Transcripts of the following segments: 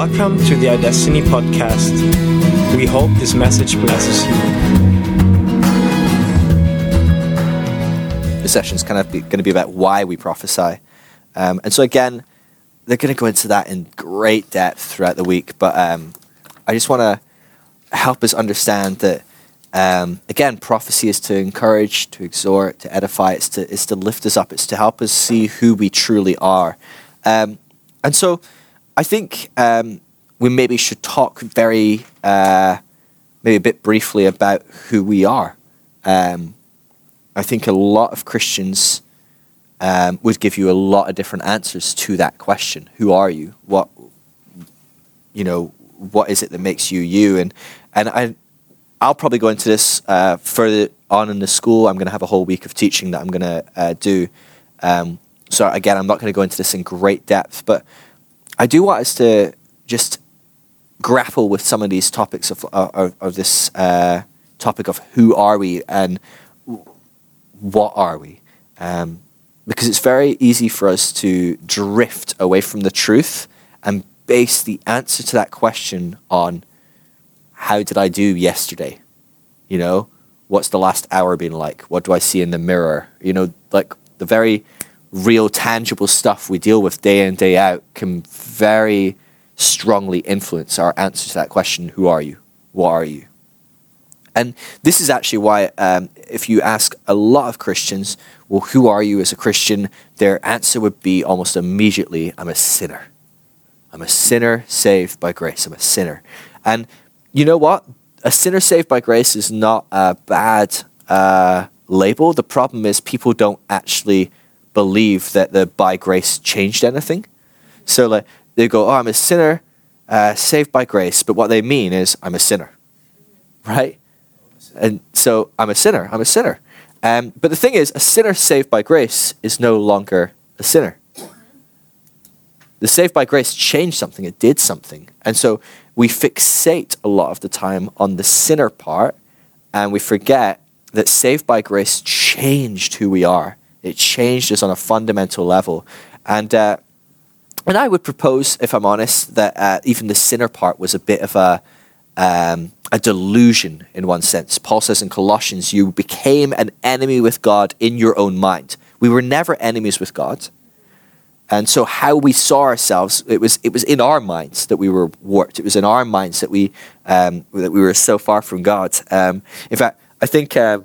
Welcome to the iDestiny podcast. We hope this message blesses you. This session is kind of going to be about why we prophesy. Um, and so, again, they're going to go into that in great depth throughout the week. But um, I just want to help us understand that, um, again, prophecy is to encourage, to exhort, to edify, it's to, it's to lift us up, it's to help us see who we truly are. Um, and so, I think um, we maybe should talk very, uh, maybe a bit briefly about who we are. Um, I think a lot of Christians um, would give you a lot of different answers to that question: Who are you? What, you know, what is it that makes you you? And and I, I'll probably go into this uh, further on in the school. I'm going to have a whole week of teaching that I'm going to uh, do. Um, so again, I'm not going to go into this in great depth, but I do want us to just grapple with some of these topics of, of, of this uh, topic of who are we and what are we. Um, because it's very easy for us to drift away from the truth and base the answer to that question on how did I do yesterday? You know, what's the last hour been like? What do I see in the mirror? You know, like the very real tangible stuff we deal with day in day out can very strongly influence our answer to that question who are you? What are you? And this is actually why um, if you ask a lot of christians well who are you as a christian? Their answer would be almost immediately i'm a sinner. I'm a sinner saved by grace. I'm a sinner. And you know what? A sinner saved by grace is not a bad uh, label. The problem is people don't actually believe that the by grace changed anything. So like they go, "Oh, I'm a sinner, uh, saved by grace," but what they mean is, "I'm a sinner," right? And so I'm a sinner. I'm a sinner. Um, but the thing is, a sinner saved by grace is no longer a sinner. The saved by grace changed something. It did something, and so we fixate a lot of the time on the sinner part, and we forget that saved by grace changed who we are it changed us on a fundamental level. And, uh, and I would propose, if I'm honest, that uh, even the sinner part was a bit of a, um, a delusion in one sense. Paul says in Colossians, you became an enemy with God in your own mind. We were never enemies with God. And so how we saw ourselves, it was, it was in our minds that we were warped. It was in our minds that we, um, that we were so far from God. Um, in fact, I think uh,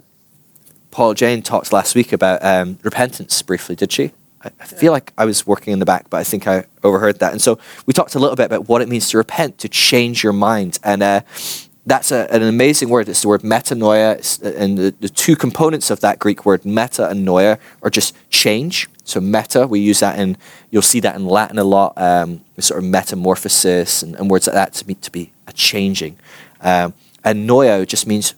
Paul Jane talked last week about um, repentance briefly, did she? I, I feel like I was working in the back, but I think I overheard that. And so we talked a little bit about what it means to repent, to change your mind. And uh, that's a, an amazing word. It's the word metanoia. Uh, and the, the, two components of that Greek word, meta and noia, are just change. So meta, we use that in, you'll see that in Latin a lot, um, sort of metamorphosis and, and, words like that to be, to be a changing. Um, and noia just means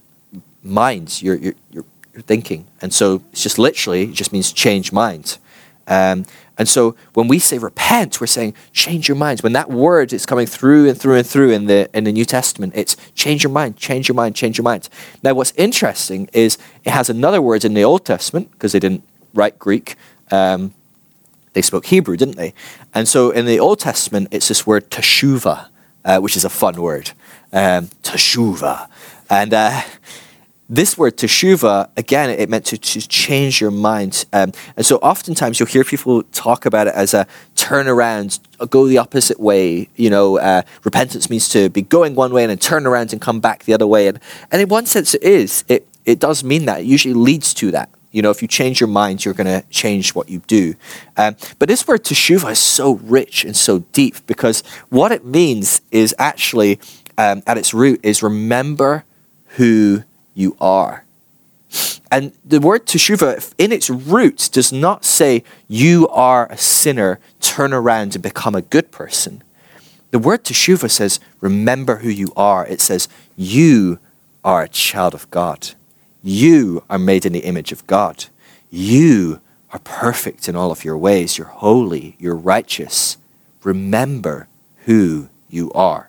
minds. You're, you're, you're thinking. And so it's just literally, it just means change minds. Um, and so when we say repent, we're saying change your minds. When that word is coming through and through and through in the in the New Testament, it's change your mind, change your mind, change your mind. Now, what's interesting is it has another word in the Old Testament because they didn't write Greek. Um, they spoke Hebrew, didn't they? And so in the Old Testament, it's this word teshuva, uh, which is a fun word. Um, teshuva, and. Uh, this word teshuva again it meant to, to change your mind. Um, and so oftentimes you'll hear people talk about it as a turn around go the opposite way you know uh, repentance means to be going one way and then turn around and come back the other way. And, and in one sense it is. It, it does mean that. It usually leads to that. You know if you change your mind you're going to change what you do. Um, but this word teshuva is so rich and so deep because what it means is actually um, at its root is remember who you are. And the word teshuva, in its roots, does not say you are a sinner, turn around and become a good person. The word teshuva says remember who you are. It says you are a child of God. You are made in the image of God. You are perfect in all of your ways. You're holy. You're righteous. Remember who you are.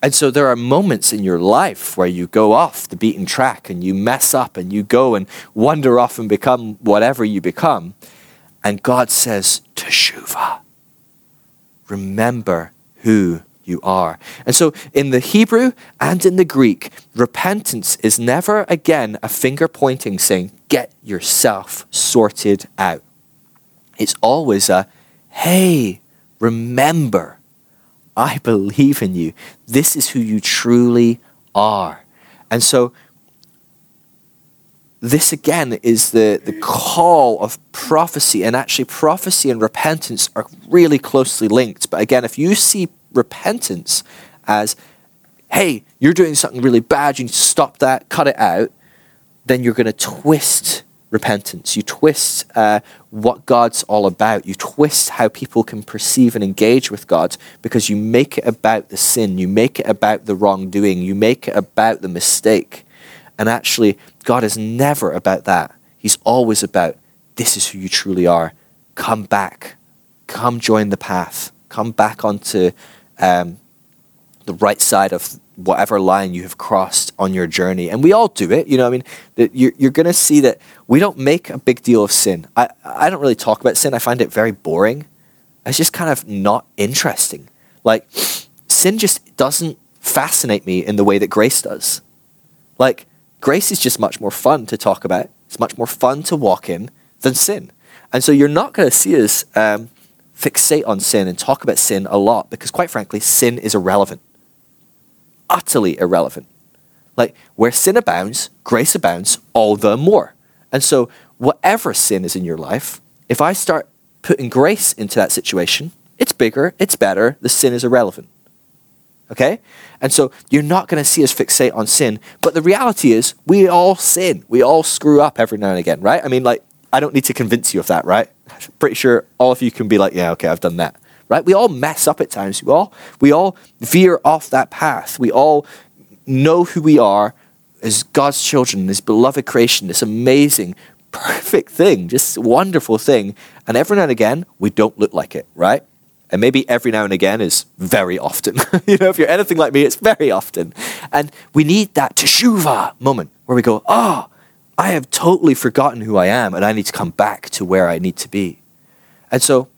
And so there are moments in your life where you go off the beaten track and you mess up and you go and wander off and become whatever you become. And God says, Teshuva, remember who you are. And so in the Hebrew and in the Greek, repentance is never again a finger pointing saying, get yourself sorted out. It's always a, hey, remember, I believe in you. This is who you truly are. And so this again is the, the call of prophecy, and actually, prophecy and repentance are really closely linked. But again, if you see repentance as, hey, you're doing something really bad, you need to stop that, cut it out, then you're going to twist repentance. You twist uh, what God's all about. You twist how people can perceive and engage with God because you make it about the sin, you make it about the wrongdoing, you make it about the mistake. And actually, God is never about that. He's always about this is who you truly are. Come back. Come join the path. Come back onto um, the right side of whatever line you have crossed on your journey. And we all do it. You know, I mean, you're, you're going to see that we don't make a big deal of sin. I, I don't really talk about sin. I find it very boring. It's just kind of not interesting. Like, sin just doesn't fascinate me in the way that grace does. Like, Grace is just much more fun to talk about. It's much more fun to walk in than sin. And so you're not going to see us um, fixate on sin and talk about sin a lot because, quite frankly, sin is irrelevant. Utterly irrelevant. Like, where sin abounds, grace abounds all the more. And so, whatever sin is in your life, if I start putting grace into that situation, it's bigger, it's better, the sin is irrelevant. Okay? And so you're not going to see us fixate on sin. But the reality is, we all sin. We all screw up every now and again, right? I mean, like, I don't need to convince you of that, right? Pretty sure all of you can be like, yeah, okay, I've done that. Right? We all mess up at times. We all we all veer off that path. We all know who we are as God's children, this beloved creation, this amazing, perfect thing, just wonderful thing. And every now and again, we don't look like it, right? And maybe every now and again is very often. you know, if you're anything like me, it's very often. And we need that teshuva moment where we go, oh, I have totally forgotten who I am and I need to come back to where I need to be. And so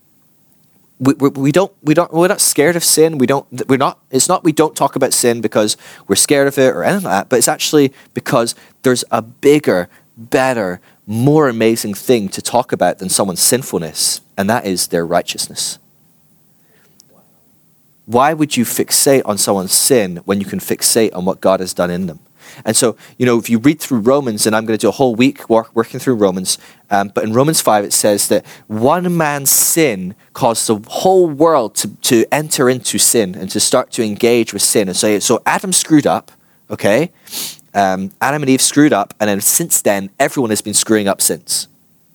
we, we, don't, we don't, we're not scared of sin. We don't, we're not, it's not we don't talk about sin because we're scared of it or anything like that, but it's actually because there's a bigger, better, more amazing thing to talk about than someone's sinfulness, and that is their righteousness. Why would you fixate on someone's sin when you can fixate on what God has done in them? And so, you know, if you read through Romans, and I'm going to do a whole week work, working through Romans, um, but in Romans 5, it says that one man's sin caused the whole world to, to enter into sin and to start to engage with sin. And so, so Adam screwed up, okay? Um, Adam and Eve screwed up, and then since then, everyone has been screwing up since,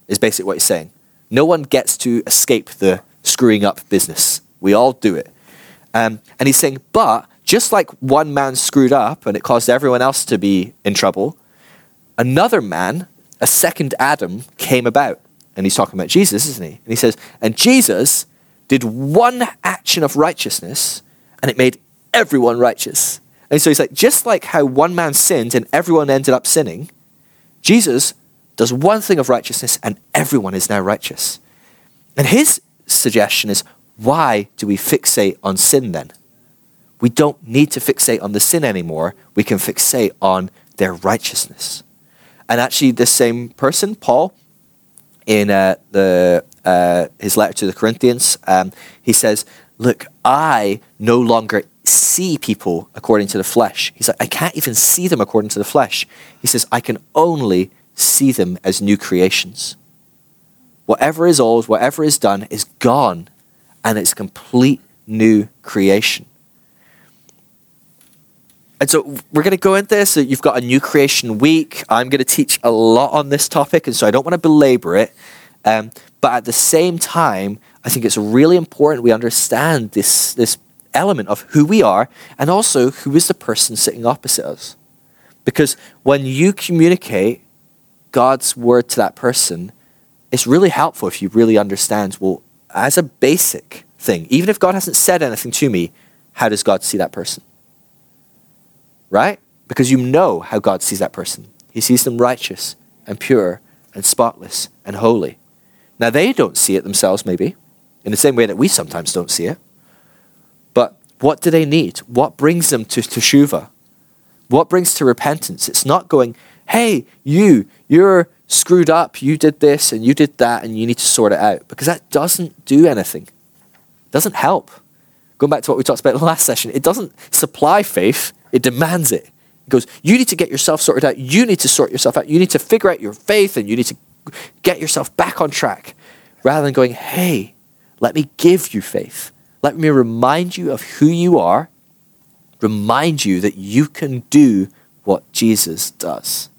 is basically what he's saying. No one gets to escape the screwing up business. We all do it. Um, and he's saying, but just like one man screwed up and it caused everyone else to be in trouble, another man, a second Adam, came about. And he's talking about Jesus, isn't he? And he says, and Jesus did one action of righteousness and it made everyone righteous. And so he's like, just like how one man sinned and everyone ended up sinning, Jesus does one thing of righteousness and everyone is now righteous. And his suggestion is why do we fixate on sin then? We don't need to fixate on the sin anymore. We can fixate on their righteousness. And actually, the same person, Paul, in uh, the, uh, his letter to the Corinthians, um, he says, Look, I no longer see people according to the flesh. He's like, I can't even see them according to the flesh. He says, I can only see them as new creations. Whatever is old, whatever is done, is gone and it's complete new creation. And so we're going to go into this. You've got a new creation week. I'm going to teach a lot on this topic, and so I don't want to belabor it. Um, but at the same time, I think it's really important we understand this, this element of who we are and also who is the person sitting opposite us. Because when you communicate God's word to that person, it's really helpful if you really understand, well, as a basic thing, even if God hasn't said anything to me, how does God see that person? Right? Because you know how God sees that person. He sees them righteous and pure and spotless and holy. Now, they don't see it themselves, maybe, in the same way that we sometimes don't see it. But What do they need? What brings them to teshuva? What brings to repentance? It's not going, hey, you, you're screwed up, you did this and you did that and you need to sort it out. Because that doesn't do anything. It doesn't help. Going back to what we talked about in the last session, it doesn't supply faith, it demands it. It goes, you need to get yourself sorted out. You need to sort yourself out. You need to figure out your faith and you need to get yourself back on track. Rather than going, hey, let me give you faith. Let me remind you of who you are, remind you that you can do what Jesus does.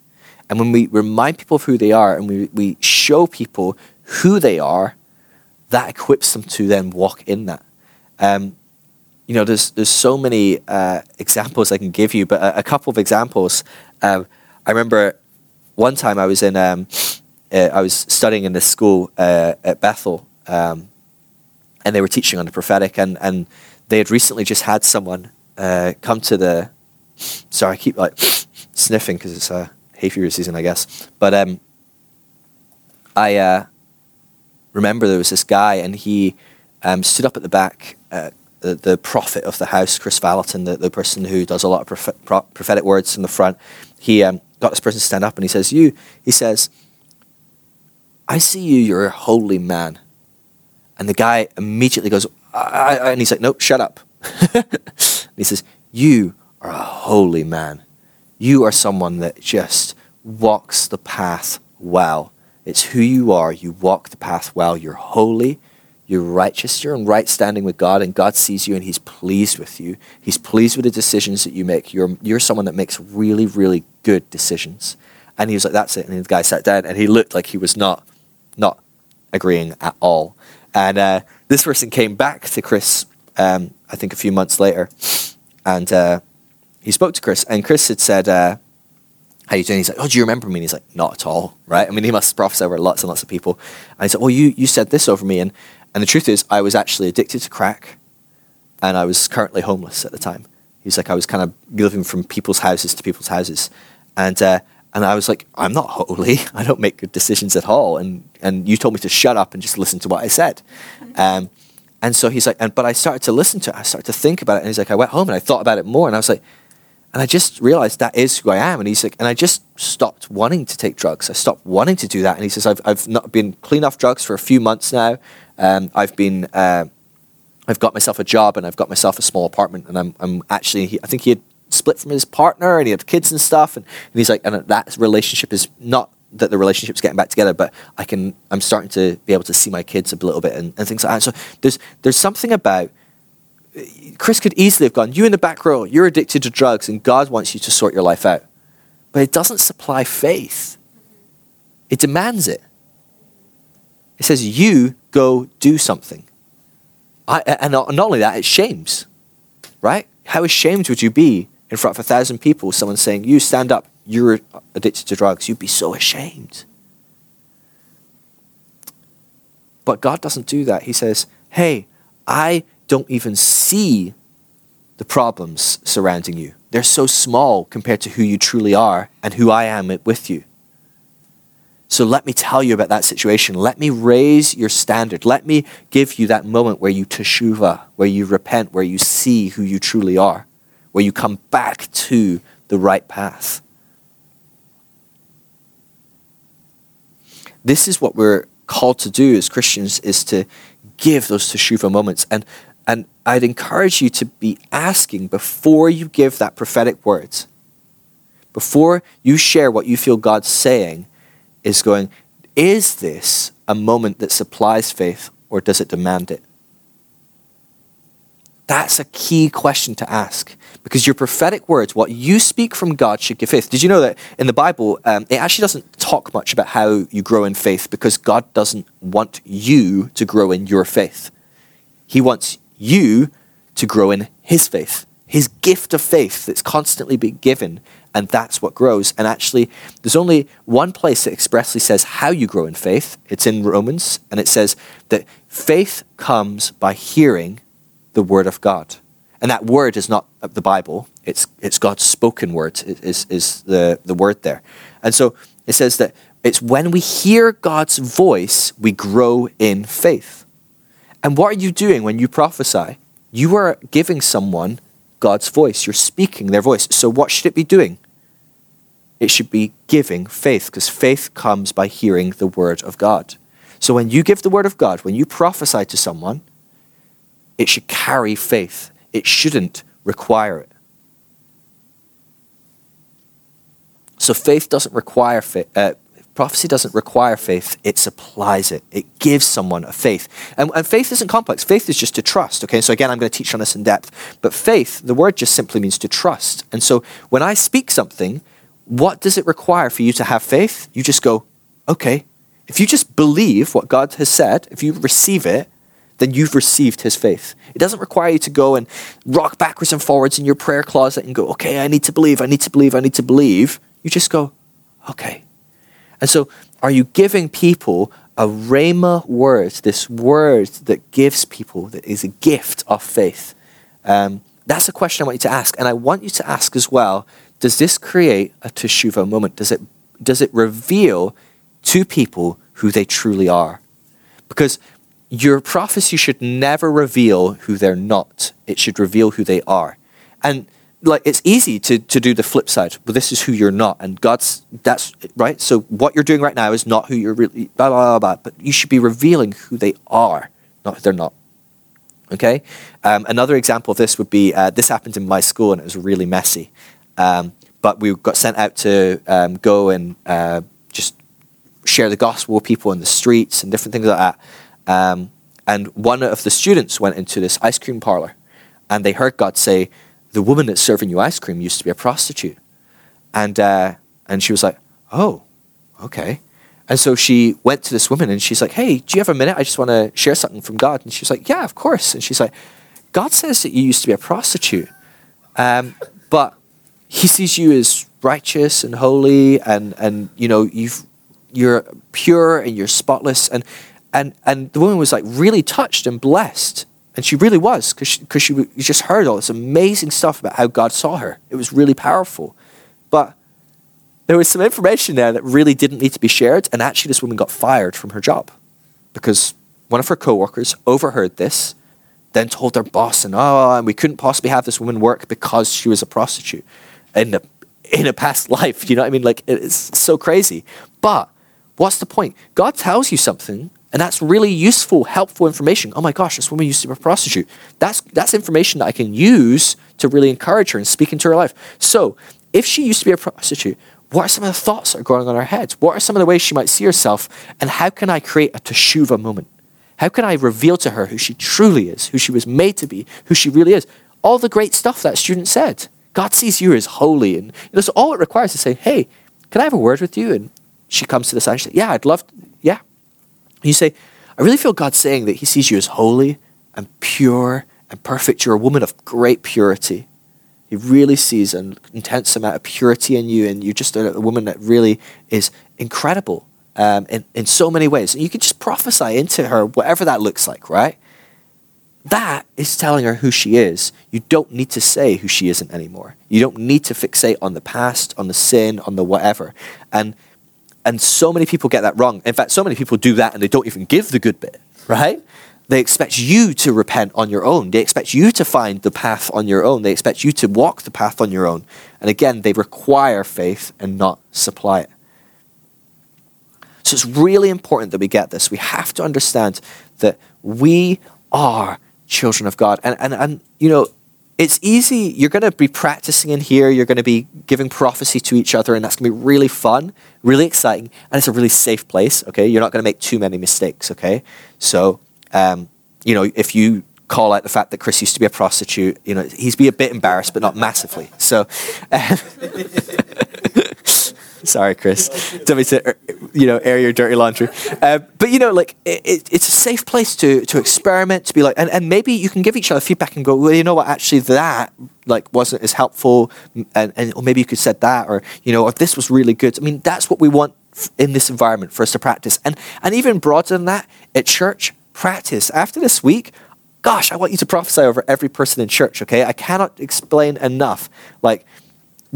And when we remind people of who they are and we, we show people who they are, that equips them to then walk in that. Um, you know, there's there's so many uh, examples I can give you, but a, a couple of examples. Um, I remember one time I was in um, uh, I was studying in this school uh, at Bethel, um, and they were teaching on the prophetic, and and they had recently just had someone uh, come to the. Sorry, I keep like sniffing because it's a hay fever season, I guess. But um, I uh, remember there was this guy, and he um, stood up at the back. The, the prophet of the house, Chris Vallotton, the, the person who does a lot of prophet, pro, prophetic words in the front, he um, got this person to stand up and he says, You, he says, I see you, you're a holy man. And the guy immediately goes, I, I, and he's like, Nope, shut up. he says, You are a holy man. You are someone that just walks the path well. It's who you are. You walk the path well. You're holy. You're righteous. You're in right standing with God, and God sees you and He's pleased with you. He's pleased with the decisions that you make. You're, you're someone that makes really, really good decisions. And he was like, That's it. And the guy sat down and he looked like he was not, not agreeing at all. And uh, this person came back to Chris, um, I think a few months later, and uh, he spoke to Chris. And Chris had said, uh, how you doing? He's like, oh, do you remember me? And he's like, not at all, right? I mean, he must prophesy over lots and lots of people. And he said, well, you, you said this over me. And, and the truth is, I was actually addicted to crack, and I was currently homeless at the time. He's like, I was kind of living from people's houses to people's houses, and uh, and I was like, I'm not holy. I don't make good decisions at all. And and you told me to shut up and just listen to what I said. Um, and so he's like, and but I started to listen to it. I started to think about it, and he's like, I went home and I thought about it more, and I was like, and I just realized that is who I am. And he's like, and I just stopped wanting to take drugs. I stopped wanting to do that. And he says, I've, I've not been clean off drugs for a few months now. Um, I've been, uh, I've got myself a job and I've got myself a small apartment. And I'm, I'm actually, I think he had split from his partner and he had kids and stuff. And, and he's like, and that relationship is not that the relationship's getting back together, but I can, I'm starting to be able to see my kids a little bit and, and things like that. So there's, there's something about Chris could easily have gone, You in the back row, you're addicted to drugs, and God wants you to sort your life out. But it doesn't supply faith, it demands it. It says, You go do something. I, and not, only that, it shames, right? How ashamed would you be in front of a thousand people, someone saying, You stand up, you're addicted to drugs? You'd be so ashamed. But God doesn't do that. He says, Hey, I don't even see the problems surrounding you. They're so small compared to who you truly are and who I am with you. So let me tell you about that situation. Let me raise your standard. Let me give you that moment where you teshuva, where you repent, where you see who you truly are, where you come back to the right path. This is what we're called to do as Christians is to give those teshuva moments. And and I'd encourage you to be asking before you give that prophetic word, before you share what you feel God's saying, is going, is this a moment that supplies faith or does it demand it? That's a key question to ask because your prophetic words, what you speak from God, should give faith. Did you know that in the Bible, um, it actually doesn't talk much about how you grow in faith because God doesn't want you to grow in your faith. He wants you to grow in his faith, his gift of faith that's constantly being given, and that's what grows. And actually, there's only one place that expressly says how you grow in faith. It's in Romans, and it says that faith comes by hearing the word of God. And that word is not the Bible, it's, it's God's spoken word, is, is the, the word there. And so it says that it's when we hear God's voice, we grow in faith. And what are you doing when you prophesy? you are giving someone God's voice. You're speaking their voice. So what should it be doing? It should be giving faith, because faith comes by hearing the word of God. So when you give the word of God, when you prophesy to someone, it should carry faith. It shouldn't require it. So faith doesn't require faith. Uh, prophecy doesn't require faith; it supplies it. It gives someone a faith, and, and faith isn't complex. Faith is just to trust. Okay, so again, I'm going to teach on this in depth. But faith, the word just simply means to trust. And so when I speak something, what does it require for you to have faith? You just go, okay. If you just believe what God has said, if you receive it, then you've received his faith. It doesn't require you to go and rock backwards and forwards in your prayer closet and go, okay, I need to believe, I need to believe, I need to believe. You just go, okay. And so, are you giving people a rhema word, this word that gives people, that is a gift of faith? Um, that's a question I want you to ask. And I want you to ask as well does this create a teshuva moment? Does it, does it reveal to people who they truly are? Because your prophecy should never reveal who they're not. It should reveal who they are. And like it's easy to, to do the flip side. But this is who you're not, and God's that's right. So what you're doing right now is not who you're really. Blah blah blah. blah but you should be revealing who they are, not who they're not. Okay. Um, another example of this would be uh, this happened in my school, and it was really messy. Um, but we got sent out to um, go and uh, just share the gospel with people in the streets and different things like that. Um, and one of the students went into this ice cream parlor, and they heard God say, "The woman that's serving you ice cream used to be a prostitute," and uh, and she was like, "Oh, okay." And so she went to this woman and she's like, Hey, do you have a minute? I just want to share something from God. And she's like, Yeah, of course. And she's like, God says that you used to be a prostitute, um, but he sees you as righteous and holy and, and you know, you've, you're pure and you're spotless. And, and, and the woman was like really touched and blessed. And she really was because she, cause she just heard all this amazing stuff about how God saw her. It was really powerful. But there was some information there that really didn't need to be shared. And actually, this woman got fired from her job because one of her coworkers overheard this, then told their boss, and oh, and we couldn't possibly have this woman work because she was a prostitute in a, in a past life. You know what I mean? Like, it's so crazy. But what's the point? God tells you something, and that's really useful, helpful information. Oh my gosh, this woman used to be a prostitute. That's, that's information that I can use to really encourage her and speak into her life. So, if she used to be a prostitute, what are some of the thoughts that are going on in her head? What are some of the ways she might see herself? And how can I create a teshuva moment? How can I reveal to her who she truly is, who she was made to be, who she really is? All the great stuff that student said. God sees you as holy. And so all it requires to say, hey, can I have a word with you? And she comes to the side and she says, yeah, I'd love to. Yeah. And you say, I really feel God saying that he sees you as holy and pure and perfect. You're a woman of great purity. He really sees an intense amount of purity in you, and you're just a, a woman that really is incredible um, in, in so many ways. And you can just prophesy into her, whatever that looks like, right? That is telling her who she is. You don't need to say who she isn't anymore. You don't need to fixate on the past, on the sin, on the whatever. And and so many people get that wrong. In fact, so many people do that and they don't even give the good bit, right? They expect you to repent on your own. They expect you to find the path on your own. They expect you to walk the path on your own. And again, they require faith and not supply it. So it's really important that we get this. We have to understand that we are children of God. And, and, and you know, it's easy. You're going to be practicing in here. You're going to be giving prophecy to each other, and that's going to be really fun, really exciting, and it's a really safe place. Okay, you're not going to make too many mistakes. Okay, so um, you know if you call out the fact that Chris used to be a prostitute, you know he's be a bit embarrassed, but not massively. So. Um, Sorry, Chris. Don't me to, you know, air your dirty laundry. Uh, but you know, like it, it's a safe place to to experiment, to be like, and, and maybe you can give each other feedback and go, well, you know what, actually that like wasn't as helpful, and, and or maybe you could said that, or you know, if this was really good. I mean, that's what we want in this environment for us to practice, and and even broader than that, at church, practice. After this week, gosh, I want you to prophesy over every person in church. Okay, I cannot explain enough, like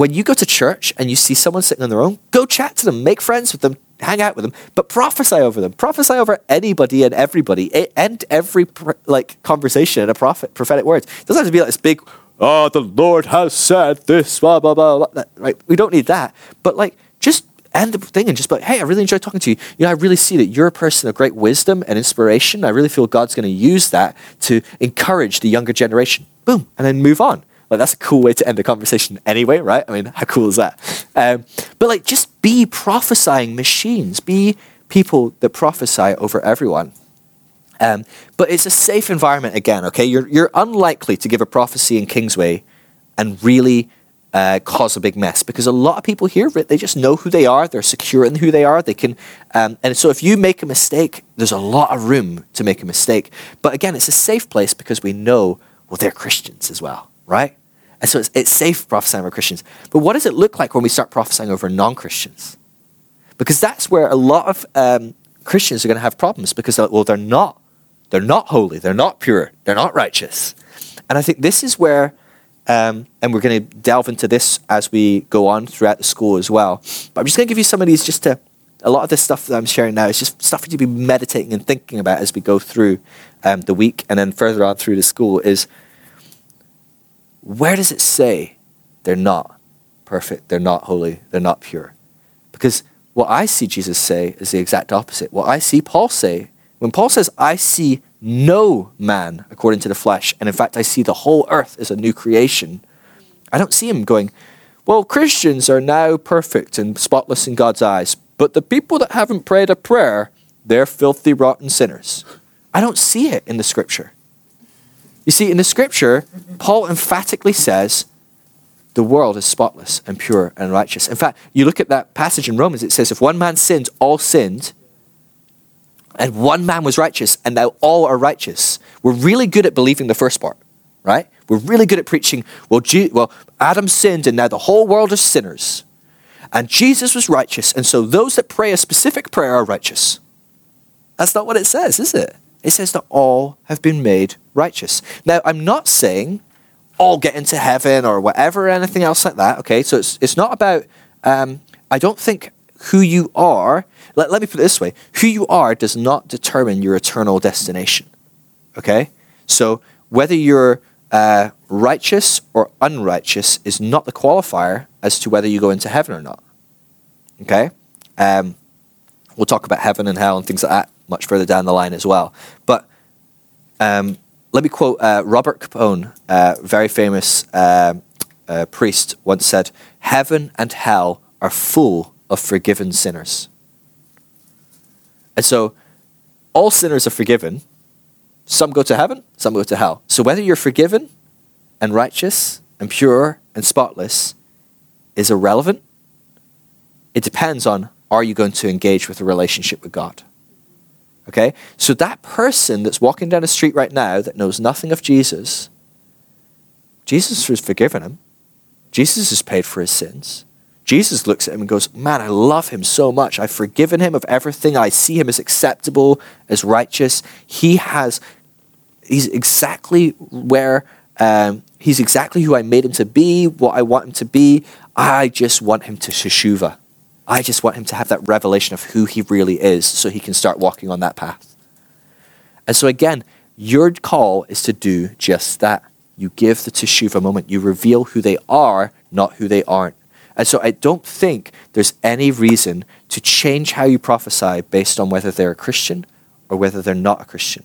when you go to church and you see someone sitting on their own, go chat to them, make friends with them, hang out with them, but prophesy over them. Prophesy over anybody and everybody. End every like conversation in a prophet, prophetic words. It doesn't have to be like this big, oh, the Lord has said this, blah, blah, blah, blah. Right? We don't need that. But like, just end the thing and just be like, hey, I really enjoyed talking to you. You know, I really see that you're a person of great wisdom and inspiration. I really feel God's going to use that to encourage the younger generation. Boom. And then move on. Like that's a cool way to end a conversation anyway, right? I mean, how cool is that? Um, but like, just be prophesying machines. Be people that prophesy over everyone. Um, but it's a safe environment again. Okay, you're you're unlikely to give a prophecy in Kingsway and really uh, cause a big mess because a lot of people here they just know who they are. They're secure in who they are. They can, um, and so if you make a mistake, there's a lot of room to make a mistake. But again, it's a safe place because we know well they're Christians as well, right? And so it's, it's safe prophesying over Christians. But what does it look like when we start prophesying over non Christians? Because that's where a lot of um, Christians are going to have problems because, well, they're not. They're not holy. They're not pure. They're not righteous. And I think this is where, um, and we're going to delve into this as we go on throughout the school as well. But I'm just going to give you some of these just to, a lot of this stuff that I'm sharing now is just stuff for you to be meditating and thinking about as we go through um, the week and then further on through the school is where does it say they're not perfect, they're not holy, they're not pure? Because what I see Jesus say is the exact opposite. What I see Paul say, when Paul says, I see no man according to the flesh, and in fact, I see the whole earth as a new creation, I don't see him going, well, Christians are now perfect and spotless in God's eyes, but the people that haven't prayed a prayer, they're filthy, rotten sinners. I don't see it in the scripture. You see, in the scripture, Paul emphatically says the world is spotless and pure and righteous. In fact, you look at that passage in Romans, it says, if one man sinned, all sinned, and one man was righteous, and now all are righteous. We're really good at believing the first part, right? We're really good at preaching, well, well Adam sinned, and now the whole world is sinners. And Jesus was righteous, and so those that pray a specific prayer are righteous. That's not what it says, is it? It says that all have been made righteous. Now, I'm not saying all get into heaven or whatever, anything else like that. Okay, so it's it's not about. Um, I don't think who you are. Let, let me put it this way: who you are does not determine your eternal destination. Okay, so whether you're uh, righteous or unrighteous is not the qualifier as to whether you go into heaven or not. Okay, um, we'll talk about heaven and hell and things like that much further down the line as well. But um, let me quote uh, Robert Capon, uh, very famous uh, uh, priest, once said, Heaven and hell are full of forgiven sinners. And so all sinners are forgiven. Some go to heaven, some go to hell. So whether you're forgiven and righteous and pure and spotless is irrelevant. It depends on are you going to engage with a relationship with God? Okay? So that person that's walking down the street right now that knows nothing of Jesus, Jesus has forgiven him. Jesus has paid for his sins. Jesus looks at him and goes, Man, I love him so much. I've forgiven him of everything. I see him as acceptable, as righteous. He has, he's exactly where, um, he's exactly who I made him to be, what I want him to be. I just want him to teshuva. I just want him to have that revelation of who he really is so he can start walking on that path. And so, again, your call is to do just that. You give the teshuva a moment. You reveal who they are, not who they aren't. And so I don't think there's any reason to change how you prophesy based on whether they're a Christian or whether they're not a Christian.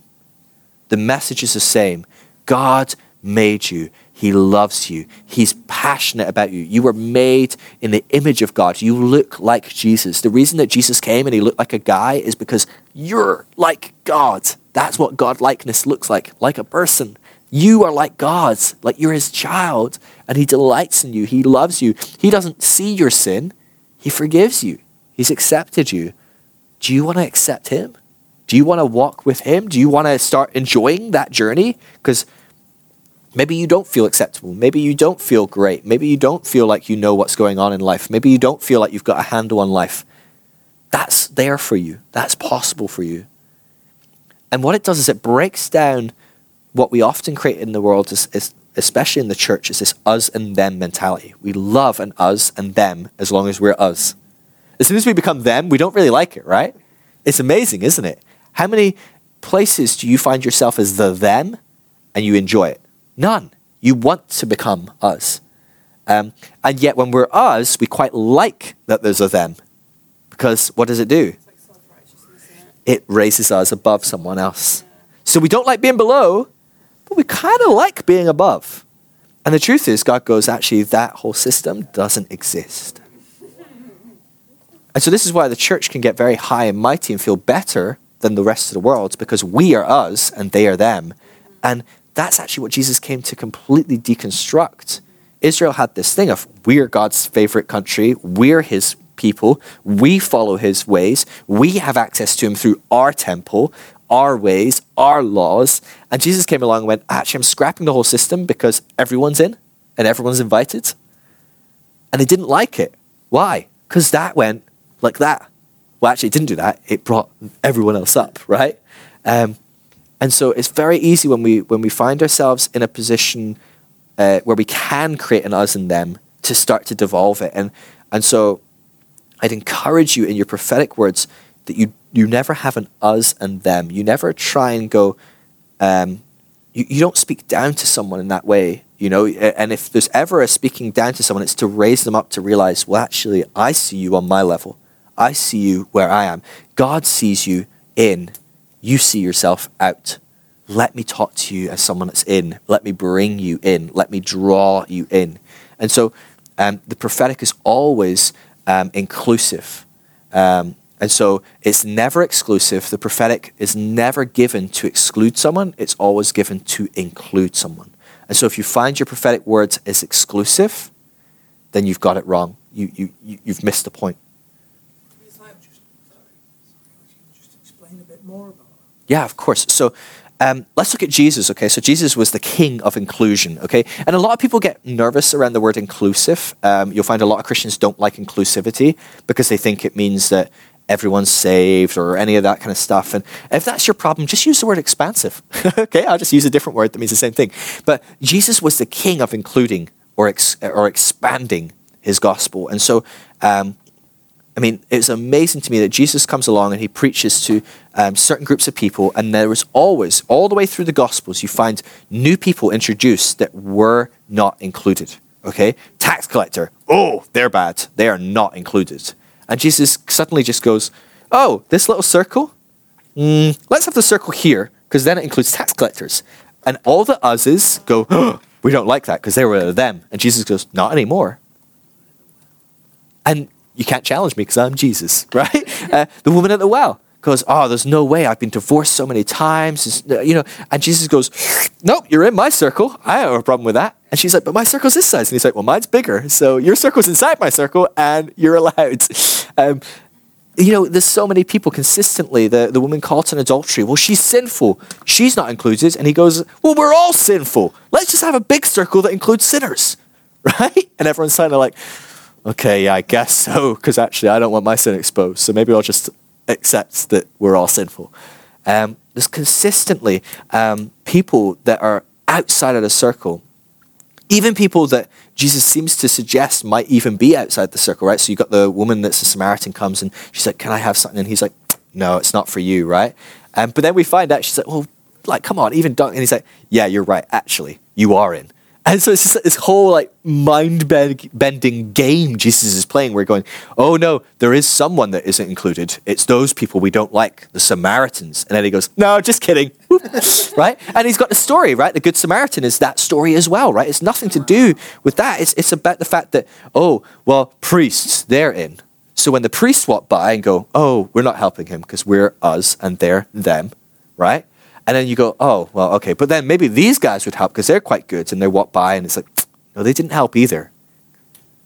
The message is the same. God made you. He loves you. He's passionate about you. You were made in the image of God. You look like Jesus. The reason that Jesus came and he looked like a guy is because you're like God. That's what God likeness looks like, like a person. You are like God, like you're his child, and he delights in you. He loves you. He doesn't see your sin, he forgives you. He's accepted you. Do you want to accept him? Do you want to walk with him? Do you want to start enjoying that journey? Because Maybe you don't feel acceptable. Maybe you don't feel great. Maybe you don't feel like you know what's going on in life. Maybe you don't feel like you've got a handle on life. That's there for you. That's possible for you. And what it does is it breaks down what we often create in the world, is, is, especially in the church, is this us and them mentality. We love an us and them as long as we're us. As soon as we become them, we don't really like it, right? It's amazing, isn't it? How many places do you find yourself as the them and you enjoy it? None. You want to become us. Um, and yet, when we're us, we quite like that there's a them. Because what does it do? It raises us above someone else. So we don't like being below, but we kind of like being above. And the truth is, God goes, actually, that whole system doesn't exist. And so this is why the church can get very high and mighty and feel better than the rest of the world because we are us and they are them. And that's actually what Jesus came to completely deconstruct. Israel had this thing of we're God's favorite country, we're his people, we follow his ways, we have access to him through our temple, our ways, our laws. And Jesus came along and went, actually, I'm scrapping the whole system because everyone's in and everyone's invited. And they didn't like it. Why? Because that went like that. Well, actually, it didn't do that. It brought everyone else up, right? Um, and so it's very easy when we when we find ourselves in a position uh, where we can create an us and them to start to devolve it. And and so I'd encourage you in your prophetic words that you you never have an us and them. You never try and go. Um, you, you don't speak down to someone in that way, you know. And if there's ever a speaking down to someone, it's to raise them up to realize, well, actually, I see you on my level. I see you where I am. God sees you in. You see yourself out. Let me talk to you as someone that's in. Let me bring you in. Let me draw you in. And so um, the prophetic is always um, inclusive. Um, and so it's never exclusive. The prophetic is never given to exclude someone, it's always given to include someone. And so if you find your prophetic words as exclusive, then you've got it wrong. You, you, you, you've missed the point. Yeah, of course. So um, let's look at Jesus, okay? So Jesus was the king of inclusion, okay? And a lot of people get nervous around the word inclusive. Um, you'll find a lot of Christians don't like inclusivity because they think it means that everyone's saved or any of that kind of stuff. And if that's your problem, just use the word expansive, okay? I'll just use a different word that means the same thing. But Jesus was the king of including or, ex- or expanding his gospel. And so, um, I mean, it's amazing to me that Jesus comes along and he preaches to um, certain groups of people, and there is always, all the way through the Gospels, you find new people introduced that were not included. Okay? Tax collector, oh, they're bad. They are not included. And Jesus suddenly just goes, oh, this little circle? Mm, let's have the circle here, because then it includes tax collectors. And all the us's go, oh, we don't like that because they were them. And Jesus goes, not anymore. And you can't challenge me because I'm Jesus, right? Uh, the woman at the well goes, oh, there's no way. I've been divorced so many times. Uh, you know, and Jesus goes, nope, you're in my circle. I have a problem with that. And she's like, but my circle's this size. And he's like, well, mine's bigger. So your circle's inside my circle and you're allowed. Um, you know, there's so many people consistently. The, the woman caught in adultery. Well, she's sinful. She's not included. And he goes, well, we're all sinful. Let's just have a big circle that includes sinners, right? And everyone's kind of like, okay, yeah, I guess so, because actually I don't want my sin exposed. So maybe I'll just accept that we're all sinful. Um, there's consistently um, people that are outside of the circle, even people that Jesus seems to suggest might even be outside the circle, right? So you've got the woman that's a Samaritan comes and she's like, Can I have something? And he's like, No, it's not for you, right? Um, but then we find out she's like, Well, like, come on, even Dunk. And he's like, Yeah, you're right. Actually, you are in. And so it's just this whole like mind bending game Jesus is playing. We're going, oh no, there is someone that isn't included. It's those people we don't like, the Samaritans. And then he goes, no, just kidding, right? And he's got the story, right? The Good Samaritan is that story as well, right? It's nothing to do with that. It's it's about the fact that oh well, priests they're in. So when the priests walk by and go, oh, we're not helping him because we're us and they're them, right? And then you go, oh, well, okay. But then maybe these guys would help because they're quite good. And they walk by and it's like, no, they didn't help either.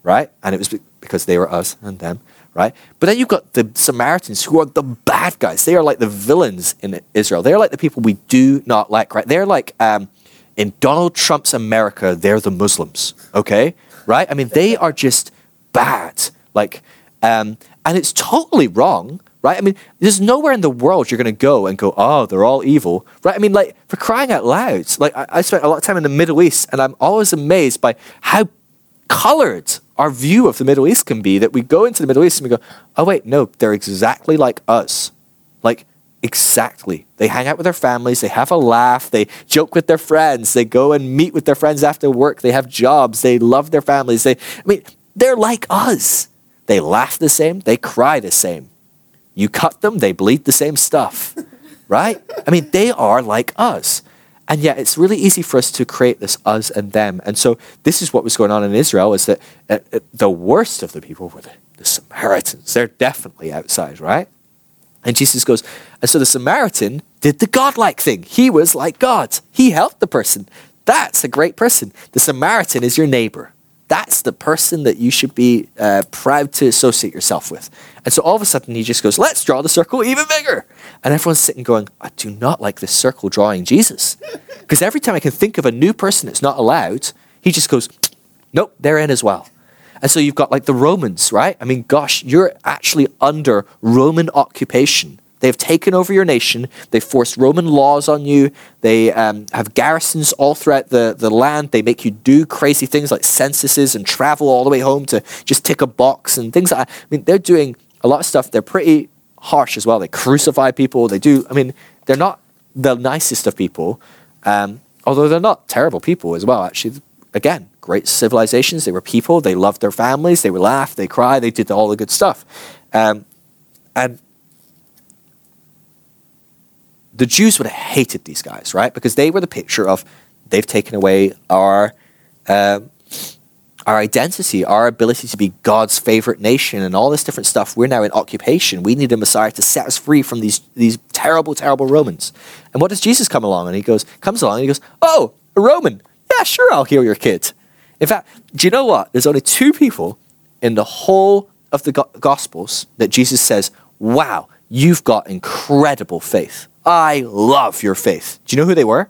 Right? And it was because they were us and them. Right? But then you've got the Samaritans who are the bad guys. They are like the villains in Israel. They're like the people we do not like. Right? They're like um, in Donald Trump's America, they're the Muslims. Okay? Right? I mean, they are just bad. Like, um, and it's totally wrong right? I mean, there's nowhere in the world you're going to go and go, oh, they're all evil, right? I mean, like, for crying out loud, like, I, I spent a lot of time in the Middle East, and I'm always amazed by how colored our view of the Middle East can be that we go into the Middle East and we go, oh, wait, no, they're exactly like us. Like, exactly. They hang out with their families, they have a laugh, they joke with their friends, they go and meet with their friends after work, they have jobs, they love their families. They, I mean, they're like us. They laugh the same, they cry the same. You cut them, they bleed the same stuff, right? I mean, they are like us. And yet it's really easy for us to create this us and them. And so this is what was going on in Israel is that uh, uh, the worst of the people were the, the Samaritans. They're definitely outside, right? And Jesus goes, and so the Samaritan did the godlike thing. He was like God. He helped the person. That's a great person. The Samaritan is your neighbor. That's the person that you should be uh, proud to associate yourself with. And so all of a sudden he just goes, let's draw the circle even bigger. And everyone's sitting going, I do not like this circle drawing Jesus. Because every time I can think of a new person that's not allowed, he just goes, nope, they're in as well. And so you've got like the Romans, right? I mean, gosh, you're actually under Roman occupation They've taken over your nation. They've forced Roman laws on you. They um, have garrisons all throughout the, the land. They make you do crazy things like censuses and travel all the way home to just tick a box and things like that. I mean, they're doing a lot of stuff. They're pretty harsh as well. They crucify people. They do, I mean, they're not the nicest of people, um, although they're not terrible people as well, actually. Again, great civilizations. They were people. They loved their families. They would laugh. They cry. They did all the good stuff. Um, and the Jews would have hated these guys, right? Because they were the picture of they've taken away our uh, our identity, our ability to be God's favorite nation, and all this different stuff. We're now in occupation. We need a Messiah to set us free from these these terrible, terrible Romans. And what does Jesus come along? And he goes, comes along and he goes, "Oh, a Roman? Yeah, sure, I'll heal your kid." In fact, do you know what? There's only two people in the whole of the Gospels that Jesus says, "Wow, you've got incredible faith." I love your faith. Do you know who they were?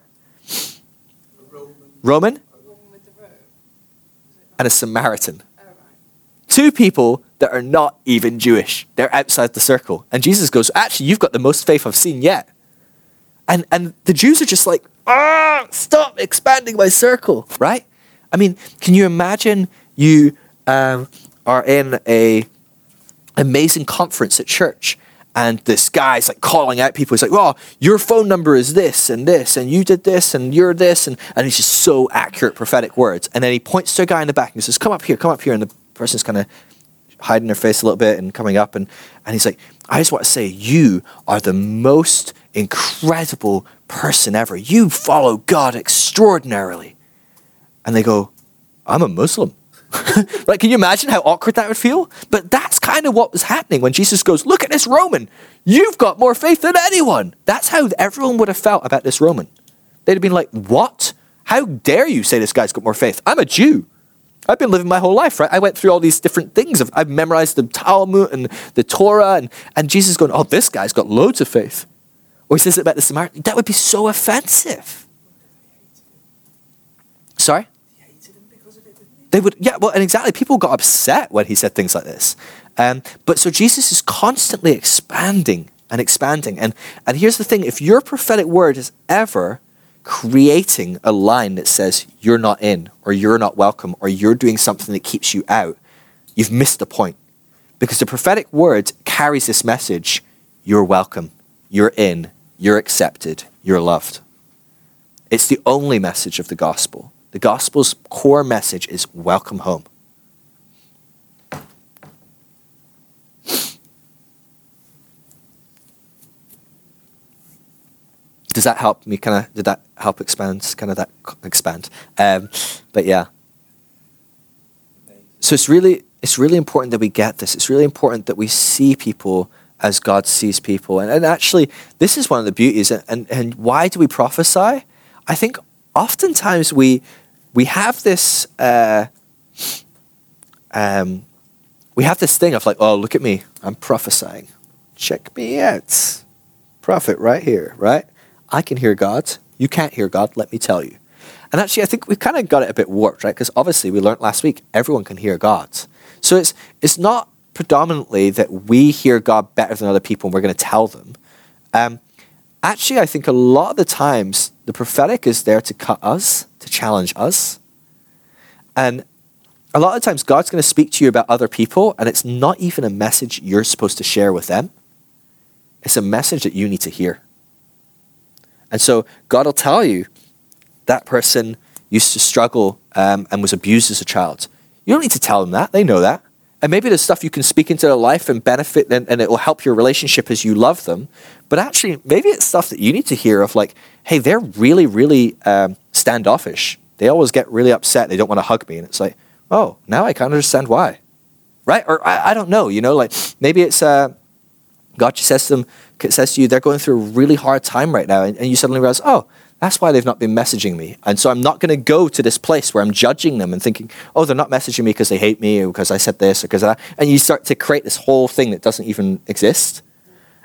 Roman. Roman? And a Samaritan. Two people that are not even Jewish. They're outside the circle. And Jesus goes, Actually, you've got the most faith I've seen yet. And, and the Jews are just like, Ah, stop expanding my circle, right? I mean, can you imagine you um, are in a amazing conference at church and this guy's like calling out people. He's like, "Oh, your phone number is this and this, and you did this, and you're this," and and he's just so accurate prophetic words. And then he points to a guy in the back and says, "Come up here, come up here," and the person's kind of hiding their face a little bit and coming up, and and he's like, "I just want to say, you are the most incredible person ever. You follow God extraordinarily." And they go, "I'm a Muslim." like, can you imagine how awkward that would feel? But that's kind of what was happening when Jesus goes, Look at this Roman. You've got more faith than anyone. That's how everyone would have felt about this Roman. They'd have been like, What? How dare you say this guy's got more faith? I'm a Jew. I've been living my whole life, right? I went through all these different things. I've, I've memorized the Talmud and the Torah, and, and Jesus going, Oh, this guy's got loads of faith. Or he says it about the Samaritan. That would be so offensive. Sorry? They would, yeah, well, and exactly. People got upset when he said things like this. Um, but so Jesus is constantly expanding and expanding. And, and here's the thing if your prophetic word is ever creating a line that says you're not in, or you're not welcome, or you're doing something that keeps you out, you've missed the point. Because the prophetic word carries this message you're welcome, you're in, you're accepted, you're loved. It's the only message of the gospel. The gospel's core message is welcome home. Does that help me kind of, did that help expand, kind of that expand? Um, but yeah. So it's really, it's really important that we get this. It's really important that we see people as God sees people. And, and actually, this is one of the beauties. And, and, and why do we prophesy? I think oftentimes we we have this uh, um, we have this thing of like, oh, look at me, I'm prophesying. Check me out, prophet right here, right? I can hear God. You can't hear God. Let me tell you. And actually, I think we've kind of got it a bit warped, right? Because obviously, we learned last week everyone can hear God. So it's it's not predominantly that we hear God better than other people and we're going to tell them. Um, actually, I think a lot of the times the prophetic is there to cut us, challenge us. And a lot of times God's going to speak to you about other people, and it's not even a message you're supposed to share with them. It's a message that you need to hear. And so God will tell you that person used to struggle um, and was abused as a child. You don't need to tell them that, they know that. And maybe there's stuff you can speak into their life and benefit, and, and it will help your relationship as you love them. But actually, maybe it's stuff that you need to hear of like, hey, they're really, really um, standoffish. They always get really upset. They don't want to hug me. And it's like, oh, now I of understand why. Right? Or I, I don't know, you know, like maybe it's uh, God says to them, says to you, they're going through a really hard time right now. And, and you suddenly realize, oh, that's why they've not been messaging me. And so I'm not going to go to this place where I'm judging them and thinking, oh, they're not messaging me because they hate me or because I said this or because that. And you start to create this whole thing that doesn't even exist.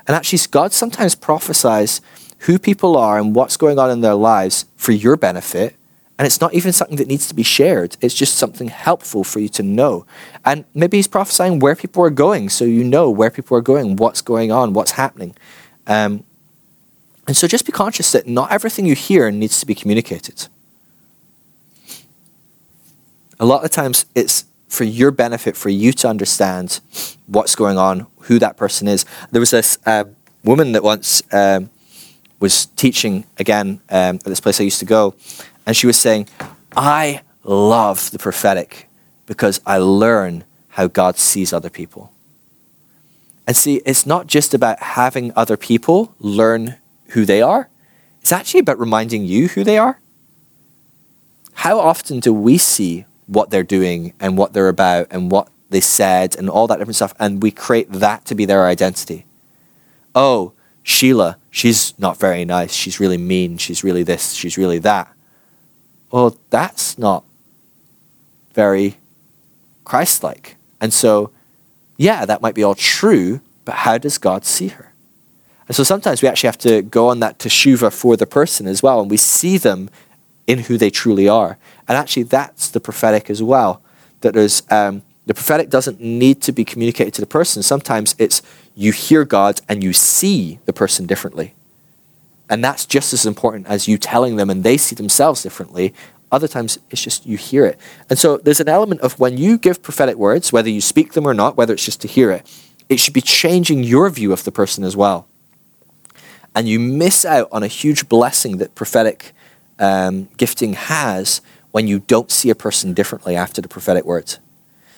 And actually, God sometimes prophesies who people are and what's going on in their lives for your benefit and it's not even something that needs to be shared. It's just something helpful for you to know. And maybe he's prophesying where people are going, so you know where people are going, what's going on, what's happening. Um, and so just be conscious that not everything you hear needs to be communicated. A lot of times it's for your benefit, for you to understand what's going on, who that person is. There was this uh, woman that once um, was teaching again um, at this place I used to go, and she was saying, I love the prophetic because I learn how God sees other people. And see, it's not just about having other people learn who they are, it's actually about reminding you who they are. How often do we see what they're doing and what they're about and what they said and all that different stuff, and we create that to be their identity? Oh, Sheila, she's not very nice. She's really mean. She's really this. She's really that well, that's not very Christ like. And so, yeah, that might be all true, but how does God see her? And so sometimes we actually have to go on that teshuva for the person as well, and we see them in who they truly are. And actually, that's the prophetic as well. That there's um, the prophetic doesn't need to be communicated to the person. Sometimes it's you hear God and you see the person differently. And that's just as important as you telling them and they see themselves differently. Other times it's just you hear it. And so there's an element of when you give prophetic words, whether you speak them or not, whether it's just to hear it, it should be changing your view of the person as well. And you miss out on a huge blessing that prophetic um, gifting has when you don't see a person differently after the prophetic words.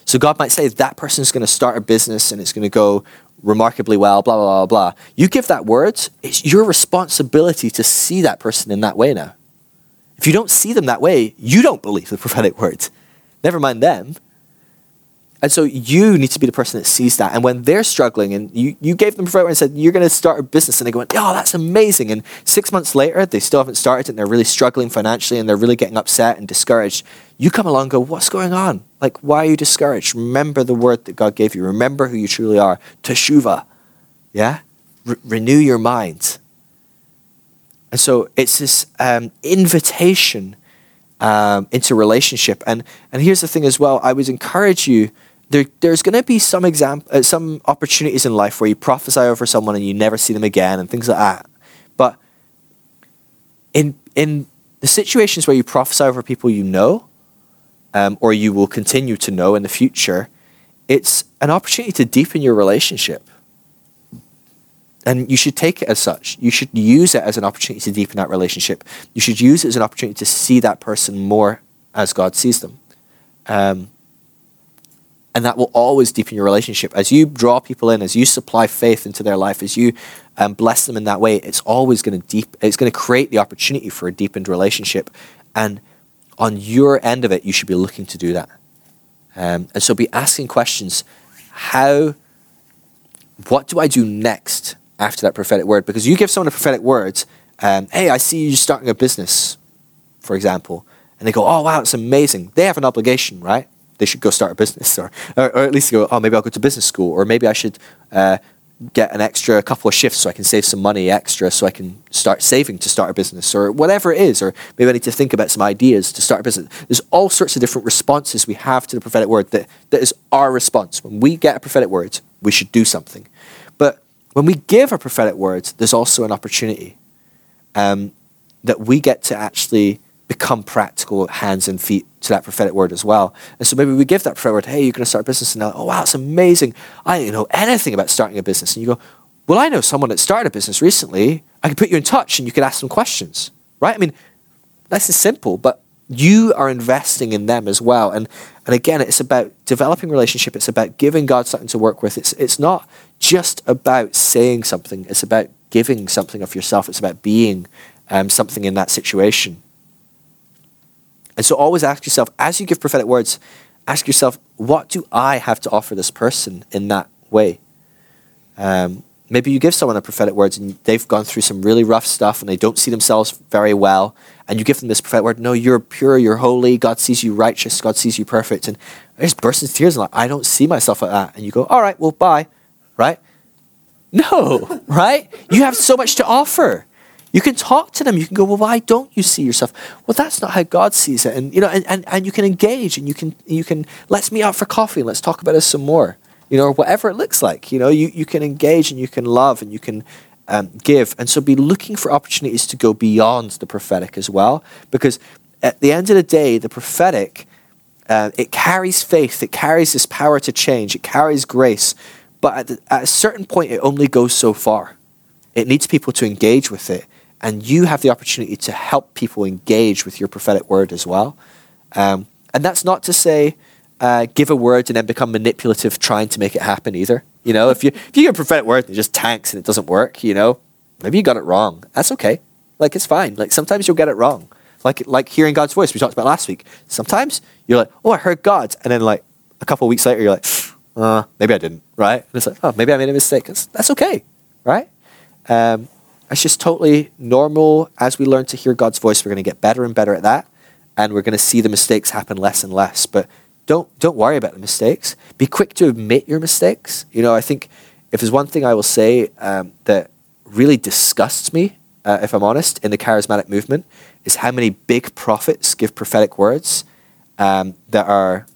So God might say that person's going to start a business and it's going to go remarkably well, blah, blah, blah, blah. You give that word, it's your responsibility to see that person in that way now. If you don't see them that way, you don't believe the prophetic word. Never mind them. And so you need to be the person that sees that. And when they're struggling and you, you gave them word and said, you're going to start a business, and they go, oh, that's amazing. And six months later, they still haven't started and they're really struggling financially and they're really getting upset and discouraged. You come along and go, what's going on? Like, why are you discouraged? Remember the word that God gave you. Remember who you truly are. Teshuva. Yeah? Re- renew your mind. And so it's this um, invitation um, into relationship. And, and here's the thing as well I would encourage you. There, there's going to be some exam- uh, some opportunities in life where you prophesy over someone and you never see them again and things like that. But in, in the situations where you prophesy over people you know, um, or you will continue to know in the future, it's an opportunity to deepen your relationship. And you should take it as such. You should use it as an opportunity to deepen that relationship. You should use it as an opportunity to see that person more as God sees them. Um, and that will always deepen your relationship. As you draw people in, as you supply faith into their life, as you um, bless them in that way, it's always going to deep. It's going to create the opportunity for a deepened relationship. And on your end of it, you should be looking to do that. Um, and so be asking questions. How, what do I do next after that prophetic word? Because you give someone a prophetic word, um, hey, I see you starting a business, for example, and they go, oh, wow, it's amazing. They have an obligation, right? They should go start a business, or, or, or at least go, oh, maybe I'll go to business school, or maybe I should uh, get an extra couple of shifts so I can save some money extra so I can start saving to start a business or whatever it is. Or maybe I need to think about some ideas to start a business. There's all sorts of different responses we have to the prophetic word that, that is our response. When we get a prophetic word, we should do something. But when we give a prophetic word, there's also an opportunity um, that we get to actually become practical hands and feet to that prophetic word as well. And so maybe we give that prophetic word, hey, you're going to start a business, and now, oh wow, it's amazing. I don't know anything about starting a business. And you go, well, I know someone that started a business recently. I can put you in touch, and you can ask them questions, right? I mean, that's as simple, but you are investing in them as well. And and again, it's about developing relationship. It's about giving God something to work with. It's it's not just about saying something. It's about giving something of yourself. It's about being um, something in that situation. And so always ask yourself, as you give prophetic words, ask yourself, what do I have to offer this person in that way? Um, maybe you give someone a prophetic words and they've gone through some really rough stuff and they don't see themselves very well and you give them this prophetic word no you're pure you're holy god sees you righteous god sees you perfect. And they just burst into tears and like i don't see myself like that. And you go all right well bye right? No right? You have so much to offer you can talk to them you can go well why don't you see yourself well that's not how god sees it and you know and, and, and you can engage and you can you can let's meet out for coffee and let's talk about this some more you know, or whatever it looks like. You know, you, you can engage and you can love and you can um, give. And so be looking for opportunities to go beyond the prophetic as well. Because at the end of the day, the prophetic, uh, it carries faith, it carries this power to change, it carries grace. But at, the, at a certain point, it only goes so far. It needs people to engage with it. And you have the opportunity to help people engage with your prophetic word as well. Um, and that's not to say, uh, give a word and then become manipulative trying to make it happen either. You know, if you if you a prophetic word and it just tanks and it doesn't work, you know, maybe you got it wrong. That's okay. Like it's fine. Like sometimes you'll get it wrong. Like like hearing God's voice we talked about last week. Sometimes you're like, oh, I heard God, and then like a couple weeks later you're like, uh, maybe I didn't, right? And it's like, oh, maybe I made a mistake. That's okay, right? Um, it's just totally normal. As we learn to hear God's voice, we're going to get better and better at that, and we're going to see the mistakes happen less and less. But don't don't worry about the mistakes. Be quick to admit your mistakes. You know, I think if there's one thing I will say um, that really disgusts me, uh, if I'm honest, in the charismatic movement, is how many big prophets give prophetic words um, that are,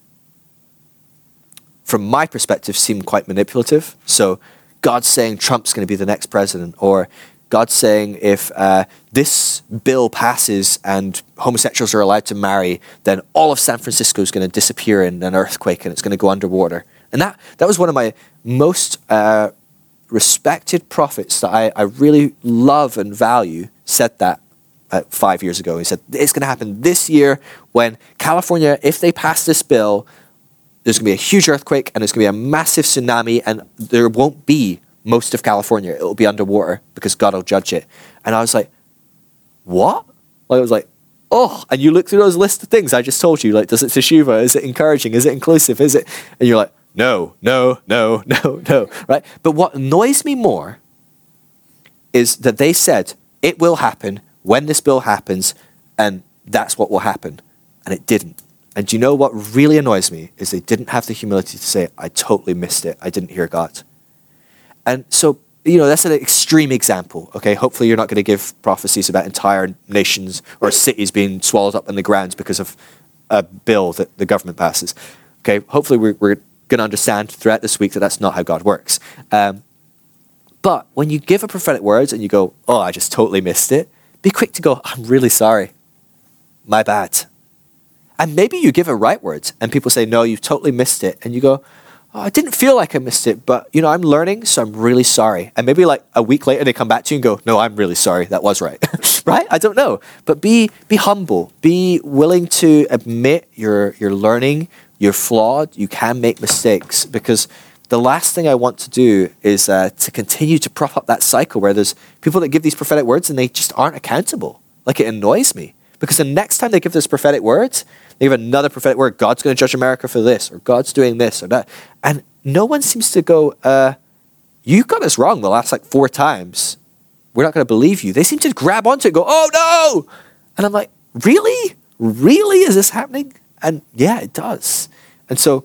from my perspective, seem quite manipulative. So God's saying Trump's going to be the next president, or God's saying if uh, this bill passes and homosexuals are allowed to marry, then all of San Francisco is going to disappear in an earthquake and it's going to go underwater. And that, that was one of my most uh, respected prophets that I, I really love and value said that uh, five years ago. He said, It's going to happen this year when California, if they pass this bill, there's going to be a huge earthquake and there's going to be a massive tsunami and there won't be most of California, it will be underwater because God will judge it. And I was like, what? Like, I was like, oh, and you look through those list of things I just told you, like, does it teshuva? Is it encouraging? Is it inclusive? Is it? And you're like, no, no, no, no, no, right? But what annoys me more is that they said it will happen when this bill happens, and that's what will happen. And it didn't. And do you know what really annoys me is they didn't have the humility to say, I totally missed it. I didn't hear God. And so, you know, that's an extreme example. Okay, hopefully you're not going to give prophecies about entire nations or cities being swallowed up in the ground because of a bill that the government passes. Okay, hopefully we're, we're going to understand throughout this week that that's not how God works. Um, but when you give a prophetic word and you go, oh, I just totally missed it, be quick to go, I'm really sorry. My bad. And maybe you give a right word and people say, no, you've totally missed it. And you go, oh, I didn't feel like I missed it, but you know, I'm learning, so I'm really sorry. And maybe like a week later they come back to you and go, no, I'm really sorry. That was right. right? I don't know. But be be humble. Be willing to admit you're you're learning, you're flawed, you can make mistakes because the last thing I want to do is uh, to continue to prop up that cycle where there's people that give these prophetic words and they just aren't accountable. Like it annoys me because the next time they give this prophetic words, they give another prophetic word. God's going to judge America for this, or God's doing this or that, and no one seems to go. Uh, you got us wrong the last like four times. We're not going to believe you. They seem to grab onto it, go, oh no, and I'm like, really, really, is this happening? And yeah, it does. And so,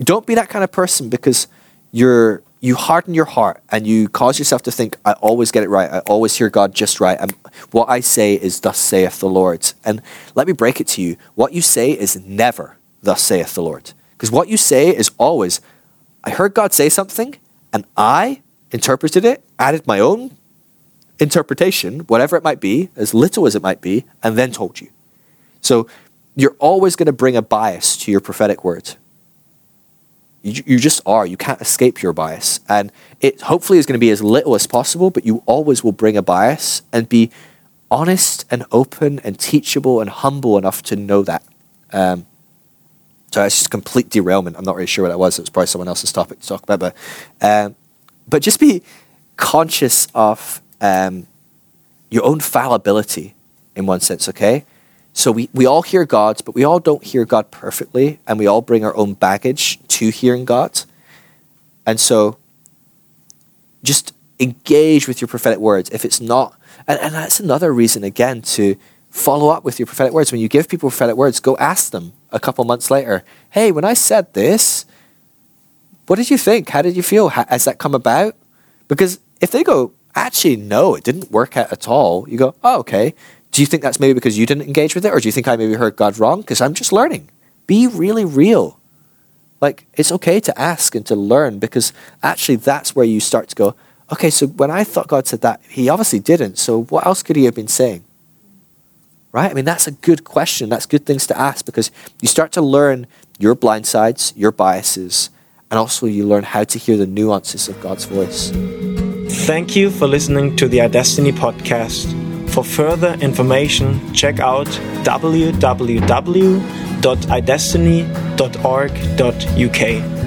don't be that kind of person because you're you harden your heart and you cause yourself to think, I always get it right. I always hear God just right. And what I say is, Thus saith the Lord. And let me break it to you. What you say is never, Thus saith the Lord. Because what you say is always, I heard God say something and I interpreted it, added my own interpretation, whatever it might be, as little as it might be, and then told you. So you're always going to bring a bias to your prophetic word. You, you just are. You can't escape your bias. And it hopefully is going to be as little as possible, but you always will bring a bias and be honest and open and teachable and humble enough to know that. Um, so it's just complete derailment. I'm not really sure what that was. It was probably someone else's topic to talk about. But, um, but just be conscious of um, your own fallibility in one sense, okay? So we, we all hear God, but we all don't hear God perfectly, and we all bring our own baggage to hearing God. And so just engage with your prophetic words. If it's not, and, and that's another reason, again, to follow up with your prophetic words. When you give people prophetic words, go ask them a couple months later, hey, when I said this, what did you think? How did you feel? How, has that come about? Because if they go, actually, no, it didn't work out at all, you go, oh, okay. Do you think that's maybe because you didn't engage with it? Or do you think I maybe heard God wrong? Because I'm just learning. Be really real. Like, it's okay to ask and to learn because actually that's where you start to go, okay, so when I thought God said that, he obviously didn't. So what else could he have been saying? Right? I mean, that's a good question. That's good things to ask because you start to learn your blind sides, your biases, and also you learn how to hear the nuances of God's voice. Thank you for listening to the iDestiny podcast. For further information, check out www.idestiny.org.uk.